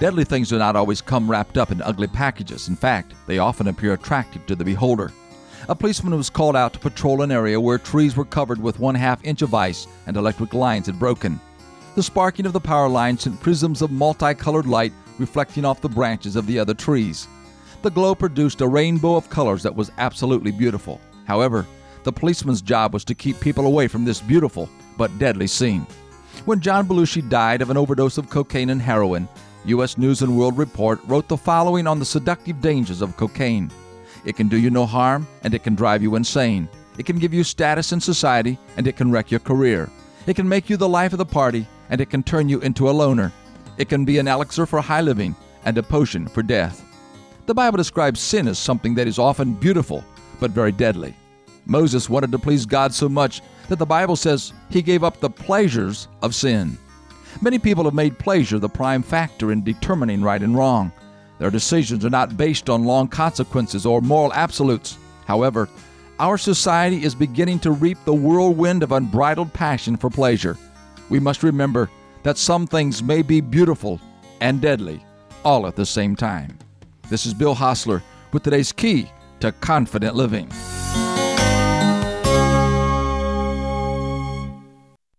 Deadly things do not always come wrapped up in ugly packages. In fact, they often appear attractive to the beholder. A policeman was called out to patrol an area where trees were covered with one half inch of ice and electric lines had broken. The sparking of the power line sent prisms of multicolored light reflecting off the branches of the other trees. The glow produced a rainbow of colors that was absolutely beautiful. However, the policeman's job was to keep people away from this beautiful but deadly scene. When John Belushi died of an overdose of cocaine and heroin, U.S. News and World Report wrote the following on the seductive dangers of cocaine. It can do you no harm, and it can drive you insane. It can give you status in society, and it can wreck your career. It can make you the life of the party, and it can turn you into a loner. It can be an elixir for high living and a potion for death. The Bible describes sin as something that is often beautiful, but very deadly. Moses wanted to please God so much that the Bible says he gave up the pleasures of sin. Many people have made pleasure the prime factor in determining right and wrong. Their decisions are not based on long consequences or moral absolutes. However, our society is beginning to reap the whirlwind of unbridled passion for pleasure. We must remember that some things may be beautiful and deadly all at the same time. This is Bill Hostler with today's key to confident living.